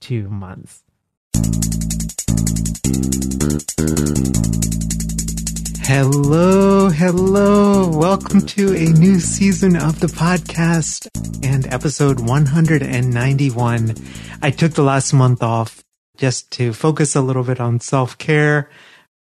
two months. Hello, hello. Welcome to a new season of the podcast and episode 191. I took the last month off just to focus a little bit on self care,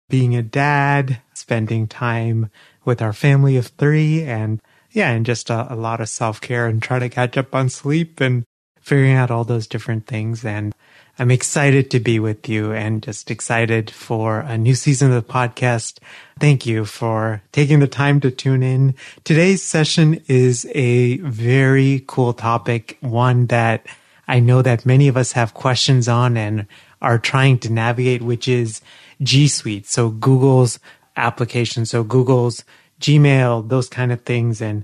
being a dad, spending time with our family of three, and yeah, and just a, a lot of self care and try to catch up on sleep and figuring out all those different things. And I'm excited to be with you and just excited for a new season of the podcast. Thank you for taking the time to tune in. Today's session is a very cool topic, one that I know that many of us have questions on and are trying to navigate, which is G Suite. So Google's application. So Google's Gmail, those kind of things. And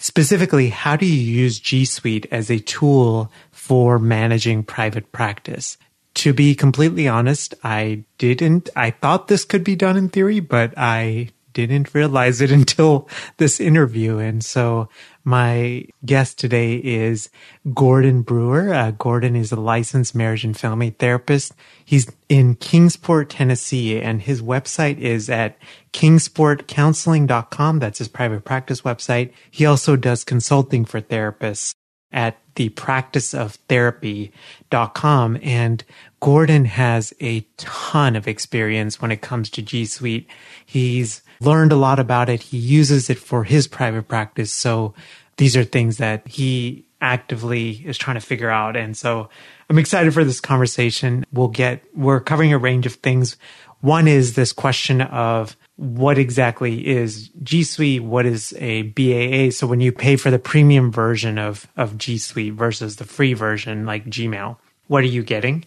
Specifically, how do you use G Suite as a tool for managing private practice? To be completely honest, I didn't, I thought this could be done in theory, but I didn't realize it until this interview. And so my guest today is Gordon Brewer. Uh, Gordon is a licensed marriage and family therapist. He's in Kingsport, Tennessee, and his website is at kingsportcounseling.com. That's his private practice website. He also does consulting for therapists at the practice of therapy.com. And Gordon has a ton of experience when it comes to G Suite. He's learned a lot about it. He uses it for his private practice. So these are things that he actively is trying to figure out. And so I'm excited for this conversation. We'll get, we're covering a range of things. One is this question of what exactly is G Suite? What is a BAA? So when you pay for the premium version of, of G Suite versus the free version like Gmail, what are you getting?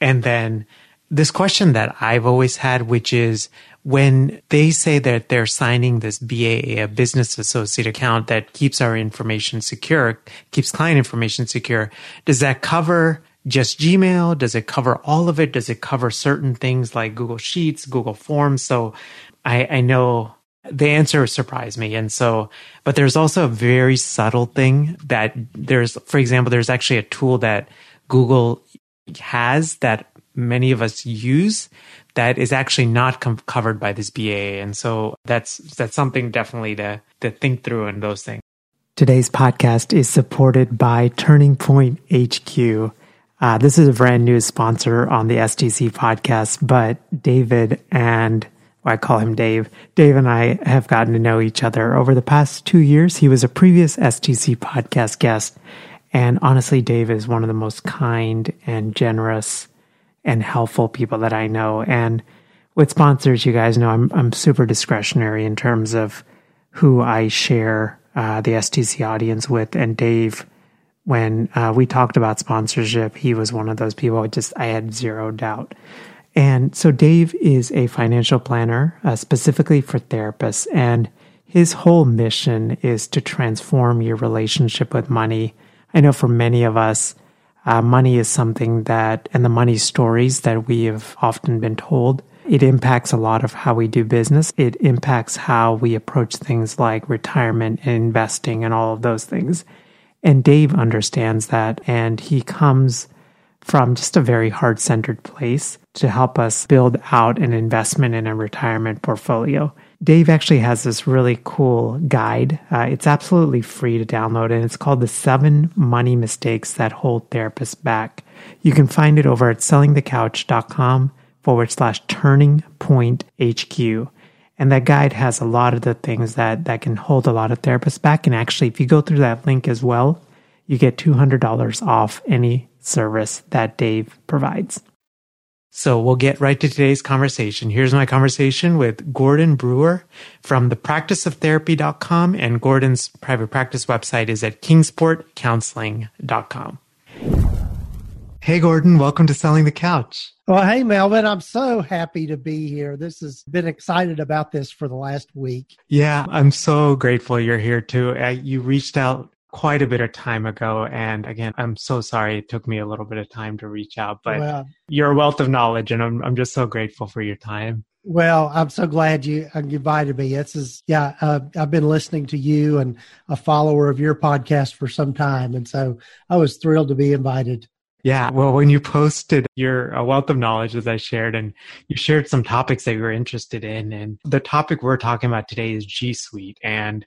And then this question that I've always had, which is when they say that they're signing this BAA, a business associate account that keeps our information secure, keeps client information secure, does that cover just Gmail? Does it cover all of it? Does it cover certain things like Google Sheets, Google Forms? So I, I know the answer surprised me. And so, but there's also a very subtle thing that there's, for example, there's actually a tool that Google has that many of us use that is actually not com- covered by this BAA. And so that's that's something definitely to to think through and those things. Today's podcast is supported by Turning Point HQ. Uh, this is a brand new sponsor on the STC podcast, but David and I call him Dave. Dave and I have gotten to know each other over the past two years. He was a previous STC podcast guest. And honestly, Dave is one of the most kind and generous and helpful people that I know. And with sponsors, you guys know I'm I'm super discretionary in terms of who I share uh, the STC audience with. And Dave, when uh, we talked about sponsorship, he was one of those people. Just I had zero doubt. And so Dave is a financial planner uh, specifically for therapists, and his whole mission is to transform your relationship with money. I know for many of us, Uh, money is something that, and the money stories that we have often been told, it impacts a lot of how we do business. It impacts how we approach things like retirement and investing and all of those things. And Dave understands that, and he comes from just a very heart centered place to help us build out an investment in a retirement portfolio. Dave actually has this really cool guide. Uh, it's absolutely free to download, and it's called The Seven Money Mistakes That Hold Therapists Back. You can find it over at sellingthecouch.com forward slash turning point HQ. And that guide has a lot of the things that, that can hold a lot of therapists back. And actually, if you go through that link as well, you get $200 off any service that Dave provides. So we'll get right to today's conversation. Here's my conversation with Gordon Brewer from thepracticeoftherapy.com and Gordon's private practice website is at kingsportcounseling.com. Hey Gordon, welcome to Selling the Couch. Well, hey Melvin, I'm so happy to be here. This has been excited about this for the last week. Yeah, I'm so grateful you're here too. Uh, you reached out quite a bit of time ago. And again, I'm so sorry it took me a little bit of time to reach out, but well, you're a wealth of knowledge and I'm, I'm just so grateful for your time. Well, I'm so glad you uh, invited me. This is, yeah, uh, I've been listening to you and a follower of your podcast for some time. And so I was thrilled to be invited. Yeah. Well, when you posted your a wealth of knowledge, as I shared, and you shared some topics that you were interested in, and the topic we're talking about today is G Suite. And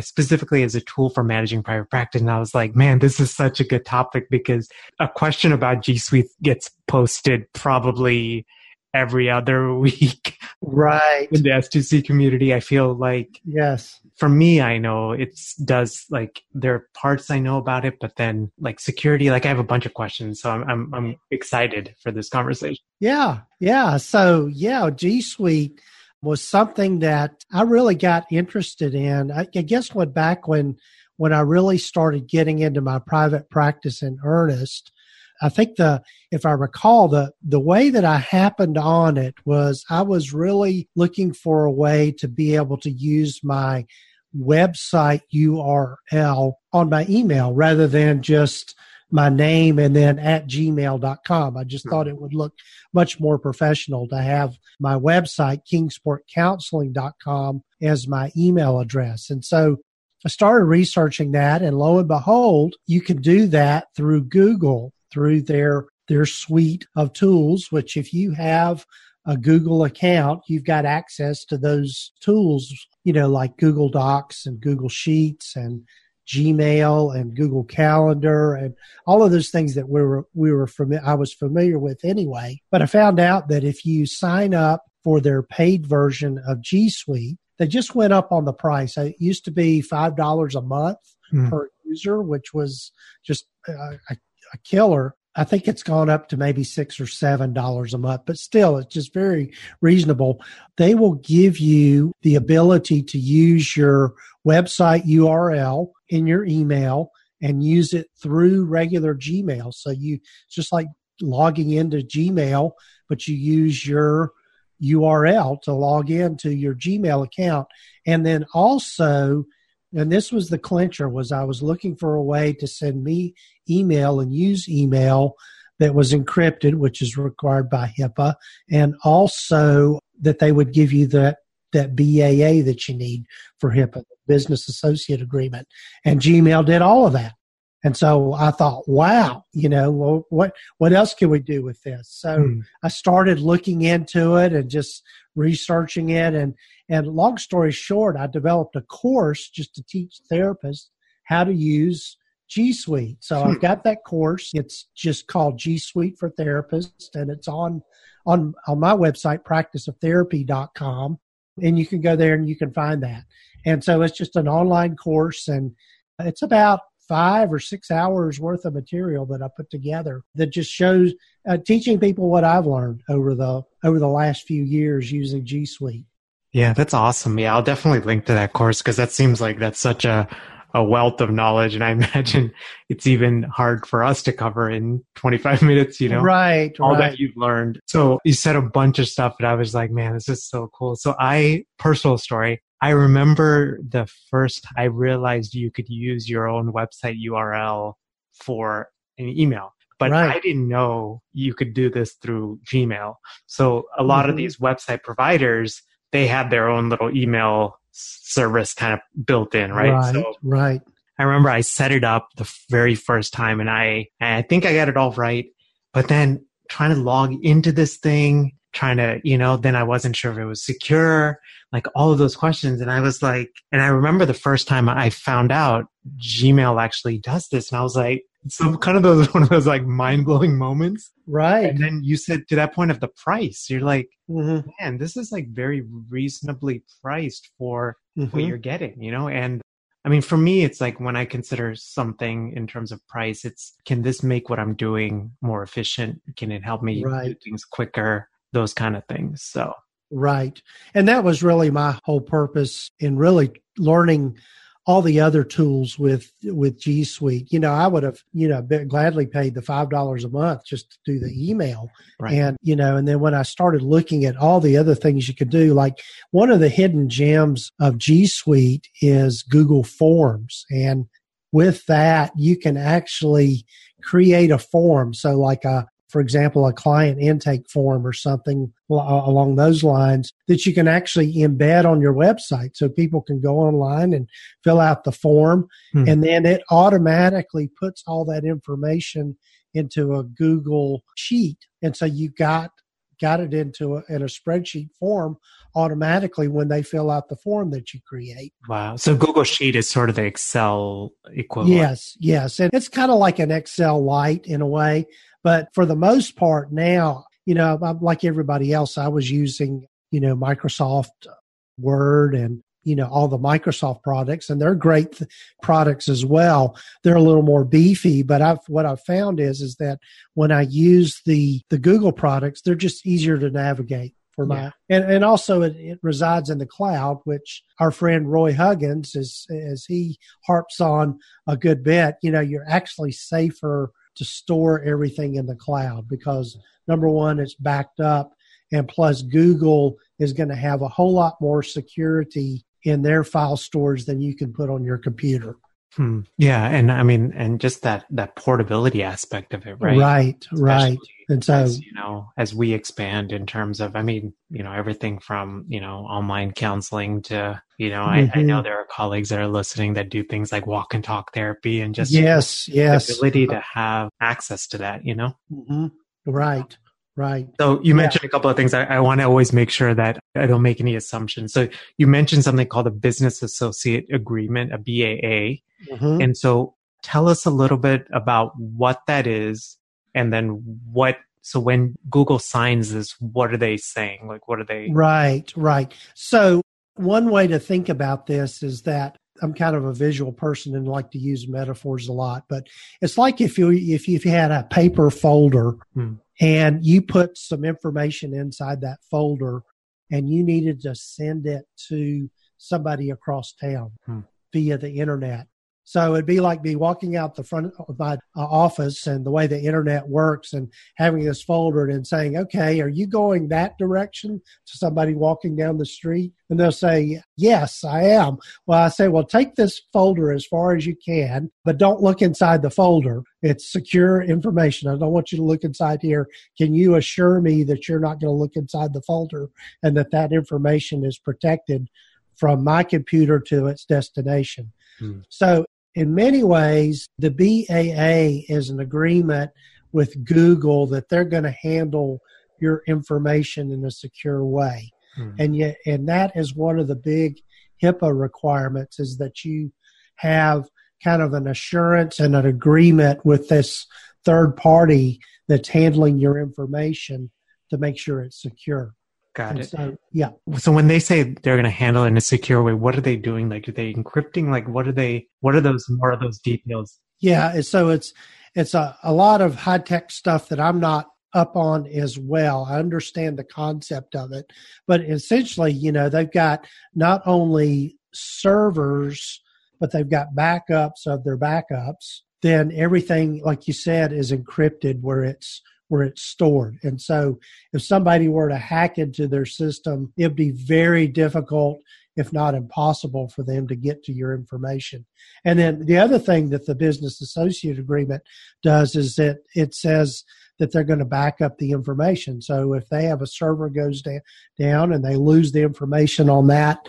specifically as a tool for managing private practice. And I was like, man, this is such a good topic because a question about G Suite gets posted probably every other week. Right. In the STC community, I feel like. Yes. For me, I know it does like there are parts I know about it, but then like security, like I have a bunch of questions. So I'm, I'm, I'm excited for this conversation. Yeah. Yeah. So yeah, G Suite was something that I really got interested in. I, I guess what back when when I really started getting into my private practice in earnest, I think the if I recall the the way that I happened on it was I was really looking for a way to be able to use my website URL on my email rather than just my name and then at gmail.com. I just hmm. thought it would look much more professional to have my website, kingsportcounseling.com, as my email address. And so I started researching that, and lo and behold, you can do that through Google, through their their suite of tools, which if you have a Google account, you've got access to those tools, you know, like Google Docs and Google Sheets and Gmail and Google Calendar and all of those things that we were we were fami- I was familiar with anyway. But I found out that if you sign up for their paid version of G Suite, they just went up on the price. It used to be five dollars a month hmm. per user, which was just a, a, a killer. I think it's gone up to maybe six or seven dollars a month, but still, it's just very reasonable. They will give you the ability to use your website URL in your email and use it through regular Gmail. So you just like logging into Gmail, but you use your URL to log into your Gmail account. And then also, and this was the clincher was I was looking for a way to send me email and use email that was encrypted, which is required by HIPAA, and also that they would give you that that BAA that you need for HIPAA, business associate agreement. And Gmail did all of that. And so I thought, wow, you know, well, what what else can we do with this? So hmm. I started looking into it and just researching it. And and long story short, I developed a course just to teach therapists how to use G Suite. So hmm. I've got that course. It's just called G Suite for Therapists, and it's on on on my website, practiceoftherapy.com. And you can go there and you can find that. And so it's just an online course, and it's about five or six hours worth of material that I put together that just shows uh, teaching people what I've learned over the over the last few years using G Suite. Yeah, that's awesome. Yeah, I'll definitely link to that course because that seems like that's such a a wealth of knowledge and i imagine it's even hard for us to cover in 25 minutes you know right all right. that you've learned so you said a bunch of stuff and i was like man this is so cool so i personal story I remember the first I realized you could use your own website URL for an email. but Right. I didn't know you could do this through Gmail. So a lot of Mhm. these website providers, they have their own little email service kind of built in, right? Right. So right. I remember I set it up the very first time and I, and I think I got it all right. But then trying to log into this thing, trying to, you know, then I wasn't sure if it was secure, like all of those questions. And I was like, and I remember the first time I found out Gmail actually does this. And I was like, some kind of those, one of those like mind blowing moments. Right. And then you said to that point of the price, you're like, Mhm. man, this is like very reasonably priced for what Mhm. you're getting, you know? And I mean, for me, it's like when I consider something in terms of price, it's can this make what I'm doing more efficient? Can it help me do things quicker? Those kind of things. So, Right. And that was really my whole purpose in really learning all the other tools with with G Suite. You know, I would have, you know, been gladly paid the five dollars a month just to do the email. right. And, you know, and then when I started looking at all the other things you could do, like one of the hidden gems of G Suite is Google Forms. And with that, you can actually create a form. So, like a, for example, a client intake form or something along those lines that you can actually embed on your website so people can go online and fill out the form. Hmm. And then it automatically puts all that information into a Google sheet. And so you got got it into a, in a spreadsheet form automatically when they fill out the form that you create. wow. So Google Sheet is sort of the Excel equivalent. Yes, yes. And it's kind of like an Excel light in a way. But for the most part now, you know, I'm like everybody else, I was using, you know, Microsoft uh, Word and, you know, all the Microsoft products, and they're great th- products as well. They're a little more beefy, but I've what I've found is is that when I use the the Google products, they're just easier to navigate for my Yeah. and and also it, it resides in the cloud, which our friend Roy Huggins is as he harps on a good bit. You know, you're actually safer to store everything in the cloud because number one, it's backed up, and plus Google is going to have a whole lot more security in their file storage than you can put on your computer. Hmm. Yeah. And I mean, and just that, that portability aspect of it, right? right, right. And so, as you know as we expand in terms of i mean you know everything from you know online counseling to you know I, I Mhm. know there are colleagues that are listening that do things like walk and talk therapy and just yes, the yes, ability to have access to that you know Mhm. right, right. so you Yeah. mentioned a couple of things i, I want to always make sure that i don't make any assumptions so you mentioned something called a business associate agreement a baa Mhm. and so tell us a little bit about what that is and then what so when Google signs this, what are they saying? Like what are they Right, right. So one way to think about this is that I'm kind of a visual person and like to use metaphors a lot, but it's like if you if you, if you had a paper folder Hmm. and you put some information inside that folder and you needed to send it to somebody across town Hmm. via the internet. So it'd be like me walking out the front of my uh, office and the way the internet works and having this folder and saying, okay, are you going that direction to somebody walking down the street? And they'll say, yes, I am. Well, I say, well, take this folder as far as you can, but don't look inside the folder. It's secure information. I don't want you to look inside here. Can you assure me that you're not going to look inside the folder and that that information is protected from my computer to its destination? Hmm. So in many ways, the BAA is an agreement with Google that they're going to handle your information in a secure way. Hmm. And yet, and that is one of the big HIPAA requirements is that you have kind of an assurance and an agreement with this third party that's handling your information to make sure it's secure. Got And it? so, yeah. So when they say they're going to handle it in a secure way, what are they doing? Like, are they encrypting? Like, what are they? What are those? More of those details? Yeah, and so it's it's a, a lot of high tech stuff that I'm not up on as well. I understand the concept of it, but essentially, you know, they've got not only servers, but they've got backups of their backups. Then everything, like you said, is encrypted where it's where it's stored. And so if somebody were to hack into their system, it'd be very difficult if not impossible, for them to get to your information. And then the other thing that the business associate agreement does is that it says that they're going to back up the information. So if they have a server goes da- down and they lose the information on that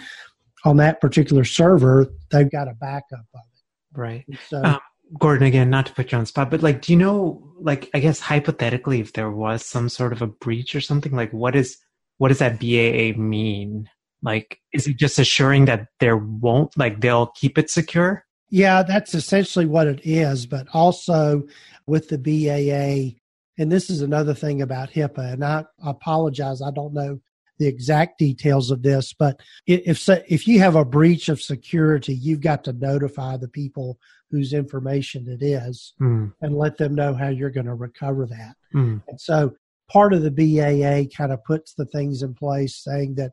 on that particular server, they've got a backup of it. Right. So, um, Gordon, again, not to put you on spot, but like, do you know, like, I guess hypothetically, if there was some sort of a breach or something, like, what is what does that BAA mean? Like, is it just assuring that there won't, like, they'll keep it secure? Yeah, that's essentially what it is. But also with the BAA, and this is another thing about HIPAA, and I apologize, I don't know the exact details of this, but if if you have a breach of security, you've got to notify the people whose information it is mm. and let them know how you're going to recover that. Mm. And so part of the BAA kind of puts the things in place saying that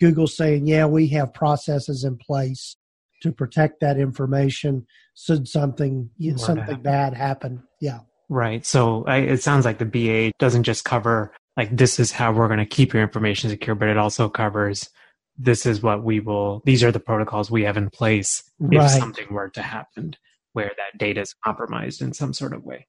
Google's saying, yeah, we have processes in place to protect that information should something something bad happen. Yeah. Right. So I, it sounds like the BA doesn't just cover like this is how we're going to keep your information secure, but it also covers this is what we will. These are the protocols we have in place if right. something were to happen where that data is compromised in some sort of way.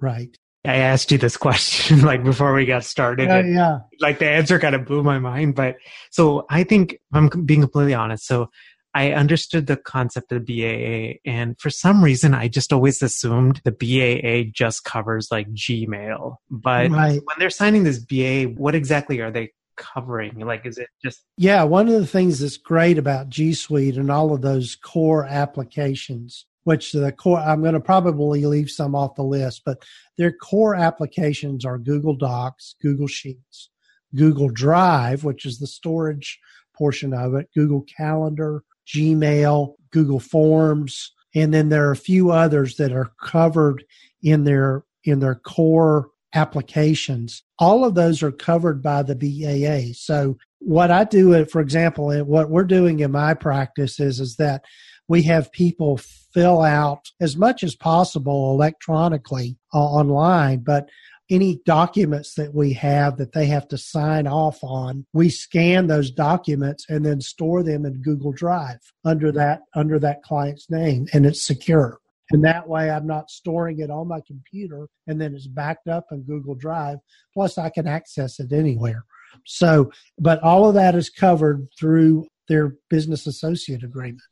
Right. I asked you this question like before we got started. Yeah, yeah. Like the answer kind of blew my mind. But so I think I'm being completely honest. So I understood the concept of BAA, and for some reason, I just always assumed the BAA just covers like Gmail. But right. when they're signing this BAA, what exactly are they covering? Like, is it just? Yeah, one of the things that's great about G Suite and all of those core applications which the core I'm going to probably leave some off the list, but their core applications are Google Docs, Google Sheets, Google Drive, which is the storage portion of it, Google Calendar, Gmail, Google Forms, and then there are a few others that are covered in their in their core applications. All of those are covered by the BAA. So what I do, for example, what we're doing in my practice is is that we have people fill out as much as possible electronically uh, online, but any documents that we have that they have to sign off on, we scan those documents and then store them in Google Drive under that under that client's name and it's secure. And that way I'm not storing it on my computer and then it's backed up in Google Drive. Plus I can access it anywhere. So, but all of that is covered through their business associate agreement.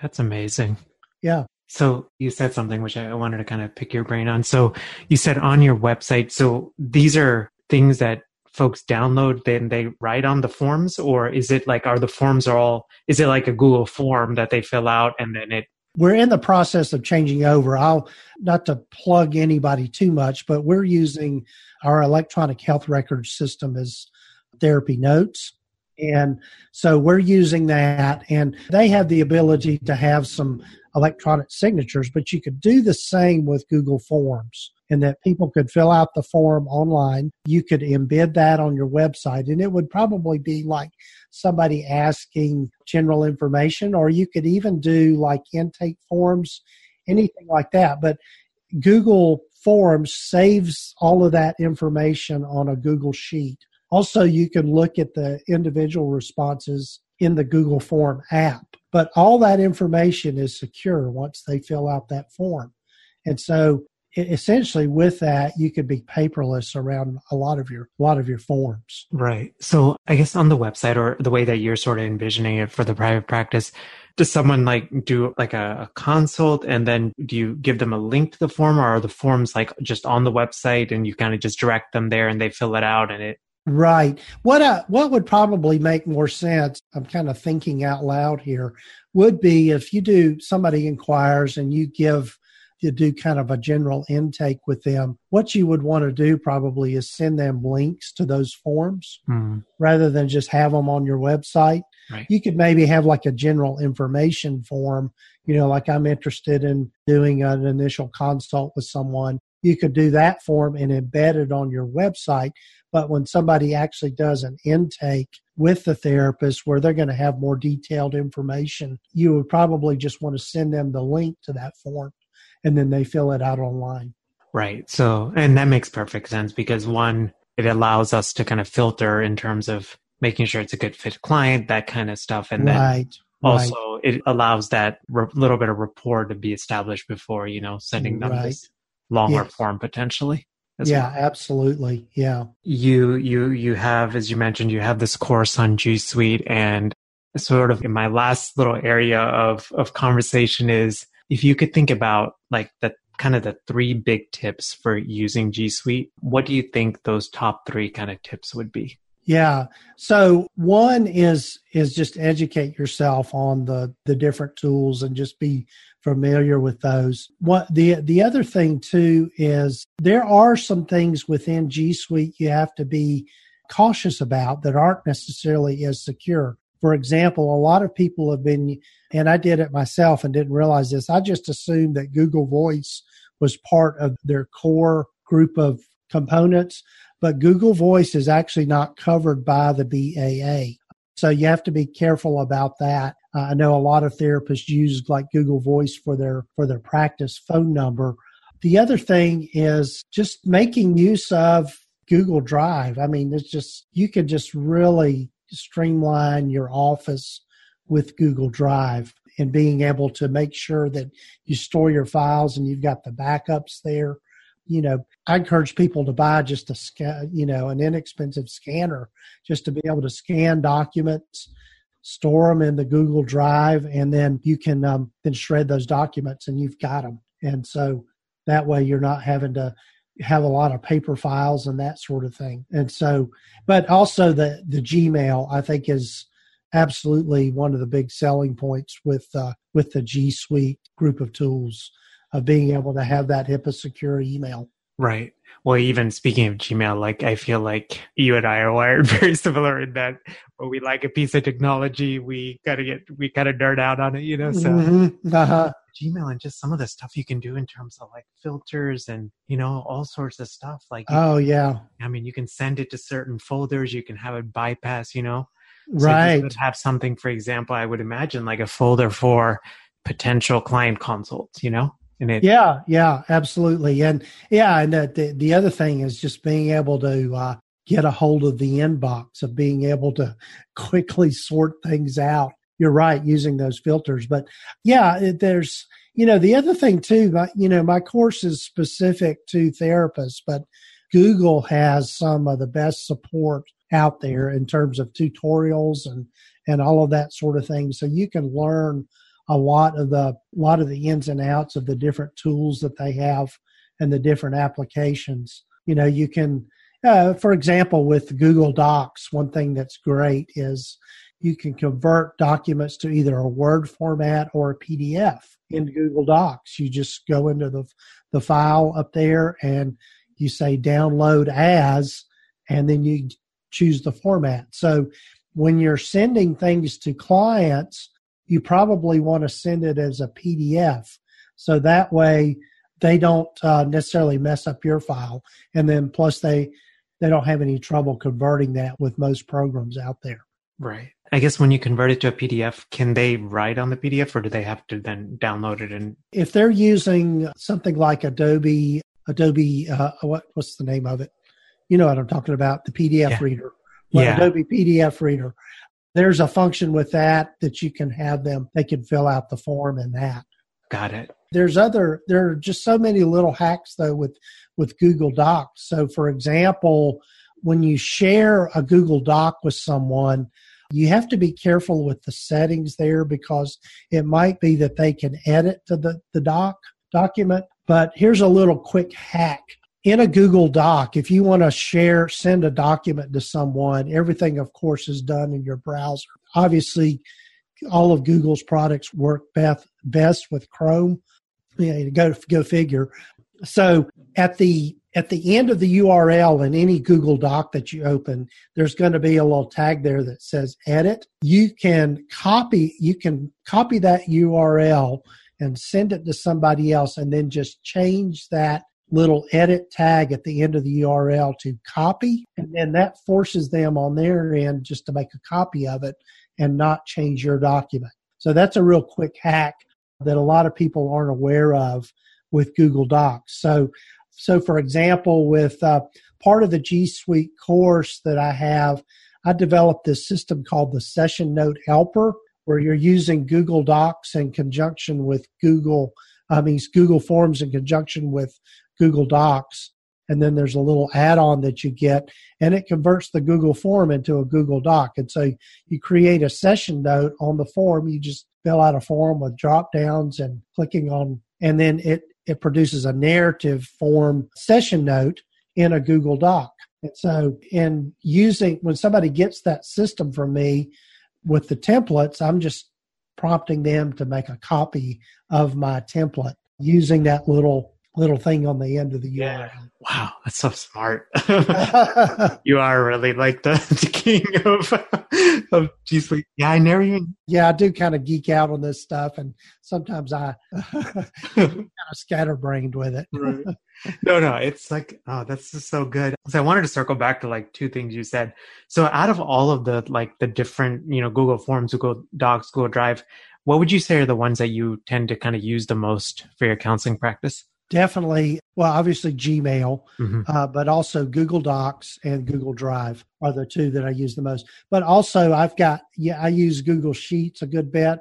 That's amazing. Yeah. So you said something which I wanted to kind of pick your brain on. So you said on your website, so these are things that folks download then they write on the forms or is it like are the forms are all is it like a google form that they fill out and then it we're in the process of changing over i'll not to plug anybody too much but we're using our electronic health record system as therapy notes and so we're using that, and they have the ability to have some electronic signatures, but you could do the same with Google Forms and that people could fill out the form online. You could embed that on your website, and it would probably be like somebody asking general information, or you could even do like intake forms, anything like that. But Google Forms saves all of that information on a Google Sheet. Also, you can look at the individual responses in the Google Form app, but all that information is secure once they fill out that form. And so essentially with that you could be paperless around a lot of your lot of your forms right so i guess on the website or the way that you're sort of envisioning it for the private practice does someone like do like a, a, consult and then do you give them a link to the form or are the forms like just on the website and you kind of just direct them there and they fill it out and it Right. What uh, what would probably make more sense? I'm kind of thinking out loud here. Would be if you do somebody inquires and you give you do kind of a general intake with them. What you would want to do probably is send them links to those forms mm. rather than just have them on your website. Right. You could maybe have like a general information form, you know, like I'm interested in doing an initial consult with someone. You could do that form and embed it on your website but when somebody actually does an intake with the therapist where they're going to have more detailed information, you would probably just want to send them the link to that form and then they fill it out online. Right. So, and that makes perfect sense because one, it allows us to kind of filter in terms of making sure it's a good fit client, that kind of stuff. And then right. also right. it allows that little bit of rapport to be established before, you know, sending them Right. this longer Yes. form potentially. As Yeah, well. absolutely. Yeah. You, you, you have, as you mentioned, you have this course on G Suite and sort of in my last little area of, of conversation is if you could think about like the kind of the three big tips for using G Suite, what do you think those top three kind of tips would be? Yeah. So one is is just educate yourself on the the different tools and just be familiar with those. What the the other thing too is there are some things within G Suite you have to be cautious about that aren't necessarily as secure. For example, a lot of people have been and I did it myself and didn't realize this. I just assumed that Google Voice was part of their core group of components but Google Voice is actually not covered by the BAA. So you have to be careful about that. Uh, I know a lot of therapists use like Google Voice for their for their practice phone number. The other thing is just making use of Google Drive. I mean, it's just you can just really streamline your office with Google Drive and being able to make sure that you store your files and you've got the backups there you know, I encourage people to buy just a you know, an inexpensive scanner just to be able to scan documents, store them in the Google Drive, and then you can um, then shred those documents and you've got them. And so that way you're not having to have a lot of paper files and that sort of thing. And so, but also the the Gmail I think is absolutely one of the big selling points with uh, with the G Suite group of tools of being able to have that HIPAA secure email. Right. Well, even speaking of Gmail, like I feel like you and I are wired very similar in that when we like a piece of technology, we gotta get we gotta nerd out on it, you know. So Mhm. Uh-huh. Gmail and just some of the stuff you can do in terms of like filters and you know all sorts of stuff. Like, you- Oh yeah, I mean, you can send it to certain folders. You can have it bypass. You know, So right. you have something, for example, I would imagine like a folder for potential client consults. You know, and it Yeah, yeah, absolutely. And yeah, and the the, the other thing is just being able to uh, get a hold of the inbox of being able to quickly sort things out. You're right, using those filters. But yeah, it, there's you know the other thing too. My, you know, my course is specific to therapists, but Google has some of the best support out there in terms of tutorials and and all of that sort of thing. So you can learn a lot of the lot of the ins and outs of the different tools that they have and the different applications. You know, you can, uh, for example, with Google Docs, one thing that's great is you can convert documents to either a Word format or a PDF in Google Docs. You just go into the the file up there and you say download as, and then you choose the format. So when you're sending things to clients, you probably want to send it as a PDF. So that way they don't uh, necessarily mess up your file. And then plus they, they don't have any trouble converting that with most programs out there. Right. I guess when you convert it to a PDF, can they write on the PDF or do they have to then download it and If they're using something like Adobe, Adobe, uh, what, what's the name of it? You know what I'm talking about, the PDF Yeah. reader. Well, Yeah. Adobe PDF reader. There's a function with that that you can have them, they can fill out the form in that. got it? there's other there are just so many little hacks though with with google docs so for example when you share a google doc with someone you have to be careful with the settings there because it might be that they can edit to the, the doc document but here's a little quick hack in a google doc if you want to share send a document to someone everything of course is done in your browser obviously all of Google's products work best best with Chrome. Yeah, go go figure. So at the at the end of the URL in any Google Doc that you open, there's going to be a little tag there that says edit. You can copy you can copy that URL and send it to somebody else and then just change that little edit tag at the end of the URL to copy and then that forces them on their end just to make a copy of it and not change your document. So that's a real quick hack that a lot of people aren't aware of with Google Docs. So, so for example, with uh, part of the G Suite course that I have, I developed this system called the Session Note Helper, where you're using Google Docs in conjunction with Google, I mean, Google Forms in conjunction with Google Docs. And then there's a little add on that you get, and it converts the Google form into a Google Doc. And so you create a session note on the form. You just fill out a form with drop downs and clicking on, and then it, it produces a narrative form session note in a Google Doc. And so, in using, when somebody gets that system from me with the templates, I'm just prompting them to make a copy of my template using that little little thing on the end of the yeah. URL. Wow, that's so smart. you are really like the, the king of of G Suite. Yeah, I never even. Yeah, I do kind of geek out on this stuff, and sometimes I kind of scatterbrained with it. right. No, no, it's like oh, that's just so good. So I wanted to circle back to like two things you said. So out of all of the like the different you know Google Forms, Google Docs, Google Drive, what would you say are the ones that you tend to kind of use the most for your counseling practice? Definitely well obviously gmail mm-hmm. uh, but also google docs and google drive are the two that i use the most but also i've got yeah i use google sheets a good bit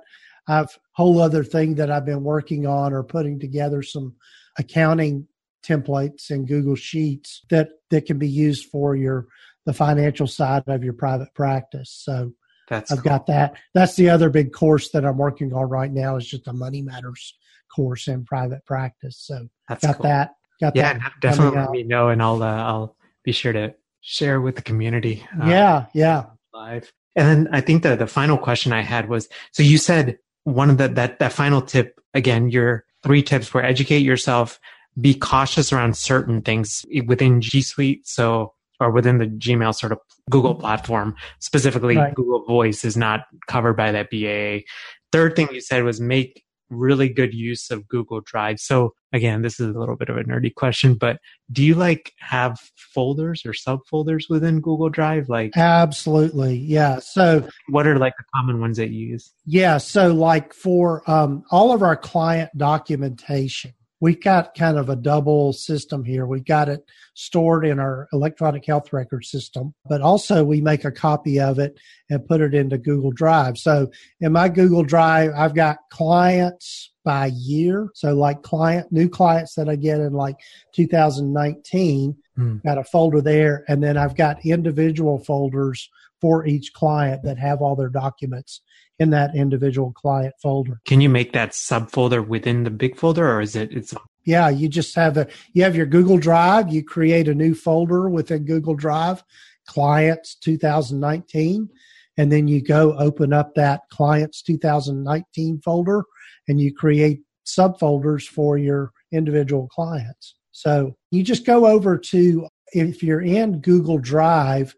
i've whole other thing that i've been working on or putting together some accounting templates in google sheets that that can be used for your the financial side of your private practice so that's I've cool. got that. That's the other big course that I'm working on right now is just the money matters course in private practice. So That's got cool. that. Got yeah, that definitely let me know, and I'll uh, I'll be sure to share with the community. Uh, yeah, yeah. Live, and then I think the the final question I had was: so you said one of the that that final tip again. Your three tips were educate yourself, be cautious around certain things within G Suite. So or within the Gmail sort of Google platform, specifically right. Google Voice is not covered by that BAA. Third thing you said was make really good use of Google Drive. So again, this is a little bit of a nerdy question, but do you like have folders or subfolders within Google Drive? Like absolutely. Yeah. So what are like the common ones that you use? Yeah. So like for um, all of our client documentation, we've got kind of a double system here. We've got it stored in our electronic health record system, but also we make a copy of it and put it into Google Drive. So in my Google Drive, I've got clients by year. So like client, new clients that I get in like 2019, hmm. got a folder there. And then I've got individual folders for each client that have all their documents in that individual client folder. Can you make that subfolder within the big folder or is it it's yeah, you just have a you have your Google Drive, you create a new folder within Google Drive, clients 2019, and then you go open up that clients 2019 folder and you create subfolders for your individual clients. So you just go over to if you're in Google Drive,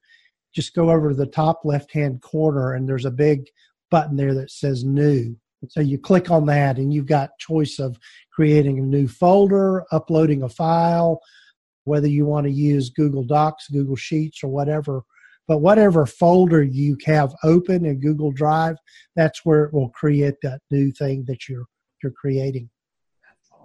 just go over to the top left hand corner and there's a big button there that says new. So you click on that and you've got choice of creating a new folder, uploading a file, whether you want to use Google Docs, Google Sheets, or whatever. But whatever folder you have open in Google Drive, that's where it will create that new thing that you're you're creating.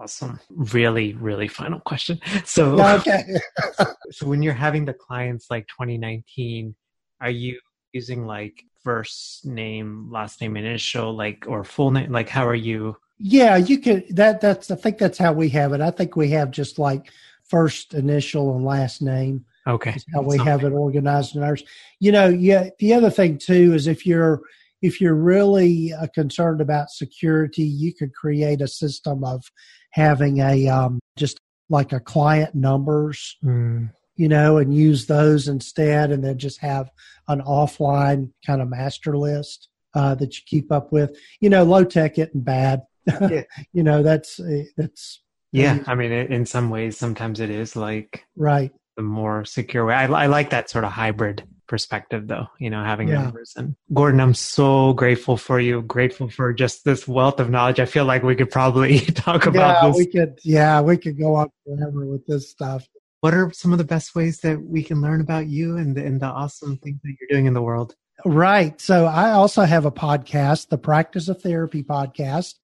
Awesome. Really, really final question. So, okay. so when you're having the clients like 2019, are you using like first name, last name, initial, like or full name? Like how are you? Yeah, you can. That that's. I think that's how we have it. I think we have just like first initial and last name. Okay, how we have it organized in ours. You know, yeah. The other thing too is if you're if you're really uh, concerned about security, you could create a system of having a um, just like a client numbers. Mm you know, and use those instead, and then just have an offline kind of master list uh, that you keep up with. You know, low tech isn't bad. Yeah. you know, that's eh, that's. Yeah, I mean, in some ways, sometimes it is like right the more secure way. I, I like that sort of hybrid perspective, though. You know, having yeah. numbers. And Gordon, I'm so grateful for you. Grateful for just this wealth of knowledge. I feel like we could probably talk about yeah, this. We could, yeah, we could go on forever with this stuff what are some of the best ways that we can learn about you and the, and the awesome things that you're doing in the world? Right. So I also have a podcast, the Practice of Therapy podcast,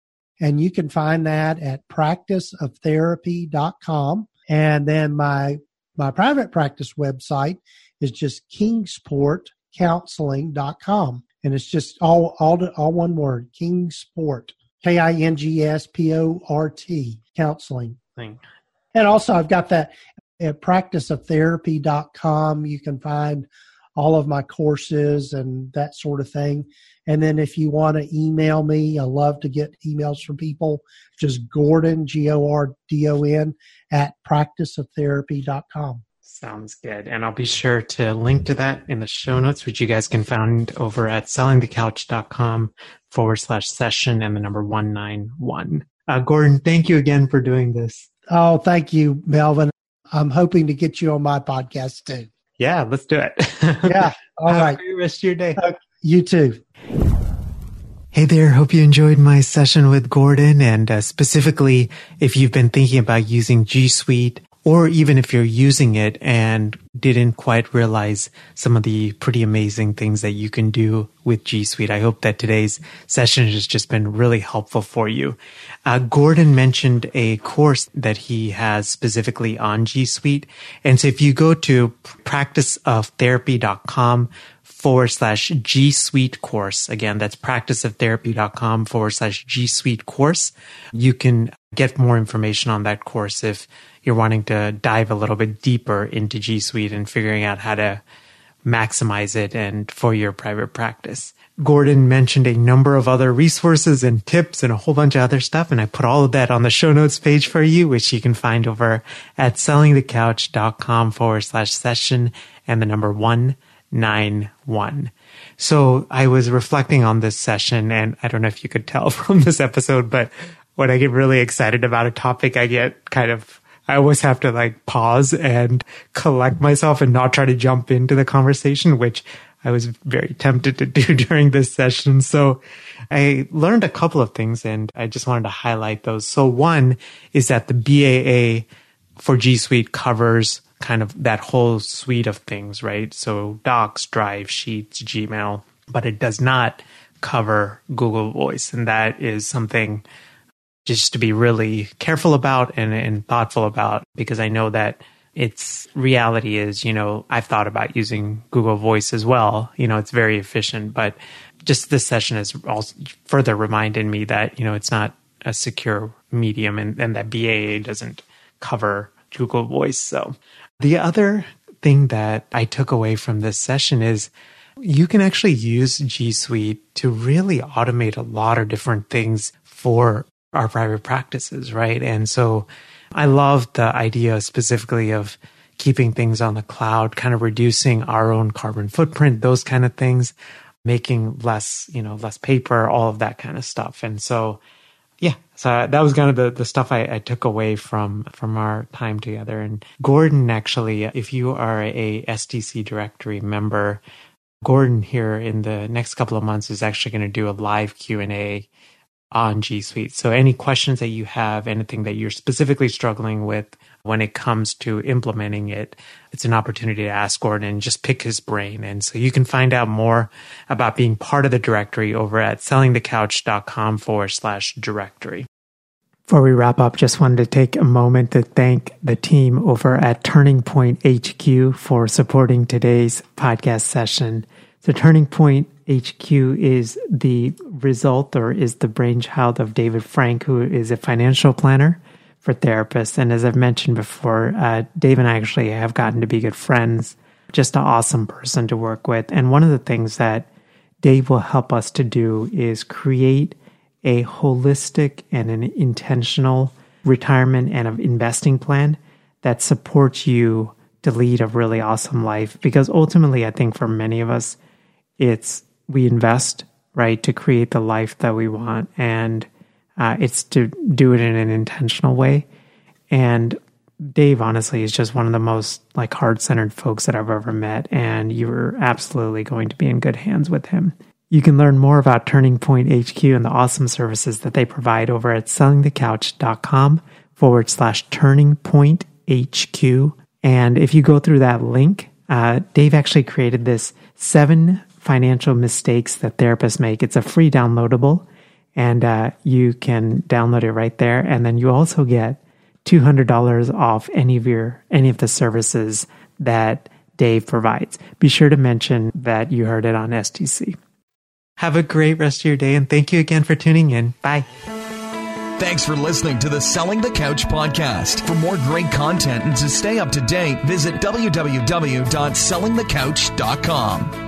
and you can find that at practiceoftherapy.com. And then my my private practice website is just Kingsport, kingsport.counseling.com. And it's just all, all, all one word, Kingsport, K I N G S P O R T, counseling. Thing. And also, I've got that at practiceoftherapy.com. You can find all of my courses and that sort of thing. And then if you want to email me, I love to get emails from people. Just Gordon, G O R D O N, at practiceoftherapy.com. Sounds good. And I'll be sure to link to that in the show notes, which you guys can find over at sellingthecouch.com forward slash session and the number 191. Uh, Gordon, thank you again for doing this. Oh, thank you, Melvin. I'm hoping to get you on my podcast too. Yeah, let's do it. yeah. All Have right. great rest of your day. You too. Hey there. Hope you enjoyed my session with Gordon. And uh, specifically, if you've been thinking about using G Suite or even if you're using it and didn't quite realize some of the pretty amazing things that you can do with G Suite. I hope that today's session has just been really helpful for you. Uh, Gordon mentioned a course that he has specifically on G Suite. And so if you go to practiceoftherapy.com forward slash G Suite course. Again, that's practiceoftherapy.com forward slash G Suite course. You can get more information on that course if you're wanting to dive a little bit deeper into G Suite and figuring out how to maximize it and for your private practice. Gordon mentioned a number of other resources and tips and a whole bunch of other stuff. And I put all of that on the show notes page for you, which you can find over at sellingthecouch.com forward slash session and the number one nine one. So I was reflecting on this session and I don't know if you could tell from this episode, but when I get really excited about a topic, I get kind of I always have to like pause and collect myself and not try to jump into the conversation, which I was very tempted to do during this session. So I learned a couple of things and I just wanted to highlight those. So one is that the BAA for G Suite covers kind of that whole suite of things, right? So Docs, Drive, Sheets, Gmail, but it does not cover Google Voice. And that is something just to be really careful about and, and thoughtful about because I know that its reality is, you know, I've thought about using Google Voice as well. You know, it's very efficient, but just this session has also further reminded me that, you know, it's not a secure medium and, and that BAA doesn't cover Google Voice. So the other thing that I took away from this session is you can actually use G Suite to really automate a lot of different things for our private practices, right? And so I love the idea specifically of keeping things on the cloud, kind of reducing our own carbon footprint, those kind of things, making less, you know, less paper, all of that kind of stuff. And so, yeah, so that was kind of the, the stuff I, I took away from, from our time together. And Gordon, actually, if you are a STC directory member, Gordon here in the next couple of months is actually going to do a live Q&A on G Suite. So any questions that you have, anything that you're specifically struggling with when it comes to implementing it, it's an opportunity to ask Gordon and just pick his brain. And so you can find out more about being part of the directory over at sellingthecouch.com forward slash directory. Before we wrap up, just wanted to take a moment to thank the team over at Turning Point HQ for supporting today's podcast session. So Turning Point HQ is the result or is the brainchild of David Frank, who is a financial planner for therapists. And as I've mentioned before, uh, Dave and I actually have gotten to be good friends, just an awesome person to work with. And one of the things that Dave will help us to do is create a holistic and an intentional retirement and an investing plan that supports you to lead a really awesome life. Because ultimately, I think for many of us, it's we invest right to create the life that we want. And uh, it's to do it in an intentional way. And dave honestly is just one of the most like heart-centered folks that i've ever met. And you're absolutely going to be in good hands with him. You can learn more about turning point hq and the awesome services that they provide over at sellingthecouch.com forward slash turning point hq and if you go through that link uh, dave actually created this seven financial mistakes that therapists make. It's a free downloadable, and uh, you can download it right there. And then you also get two hundred dollars off any of your any of the services that Dave provides. Be sure to mention that you heard it on STC. Have a great rest of your day and thank you again for tuning in. Bye. Thanks for listening to the Selling the Couch podcast. For more great content and to stay up to date, visit www.sellingthecouch.com.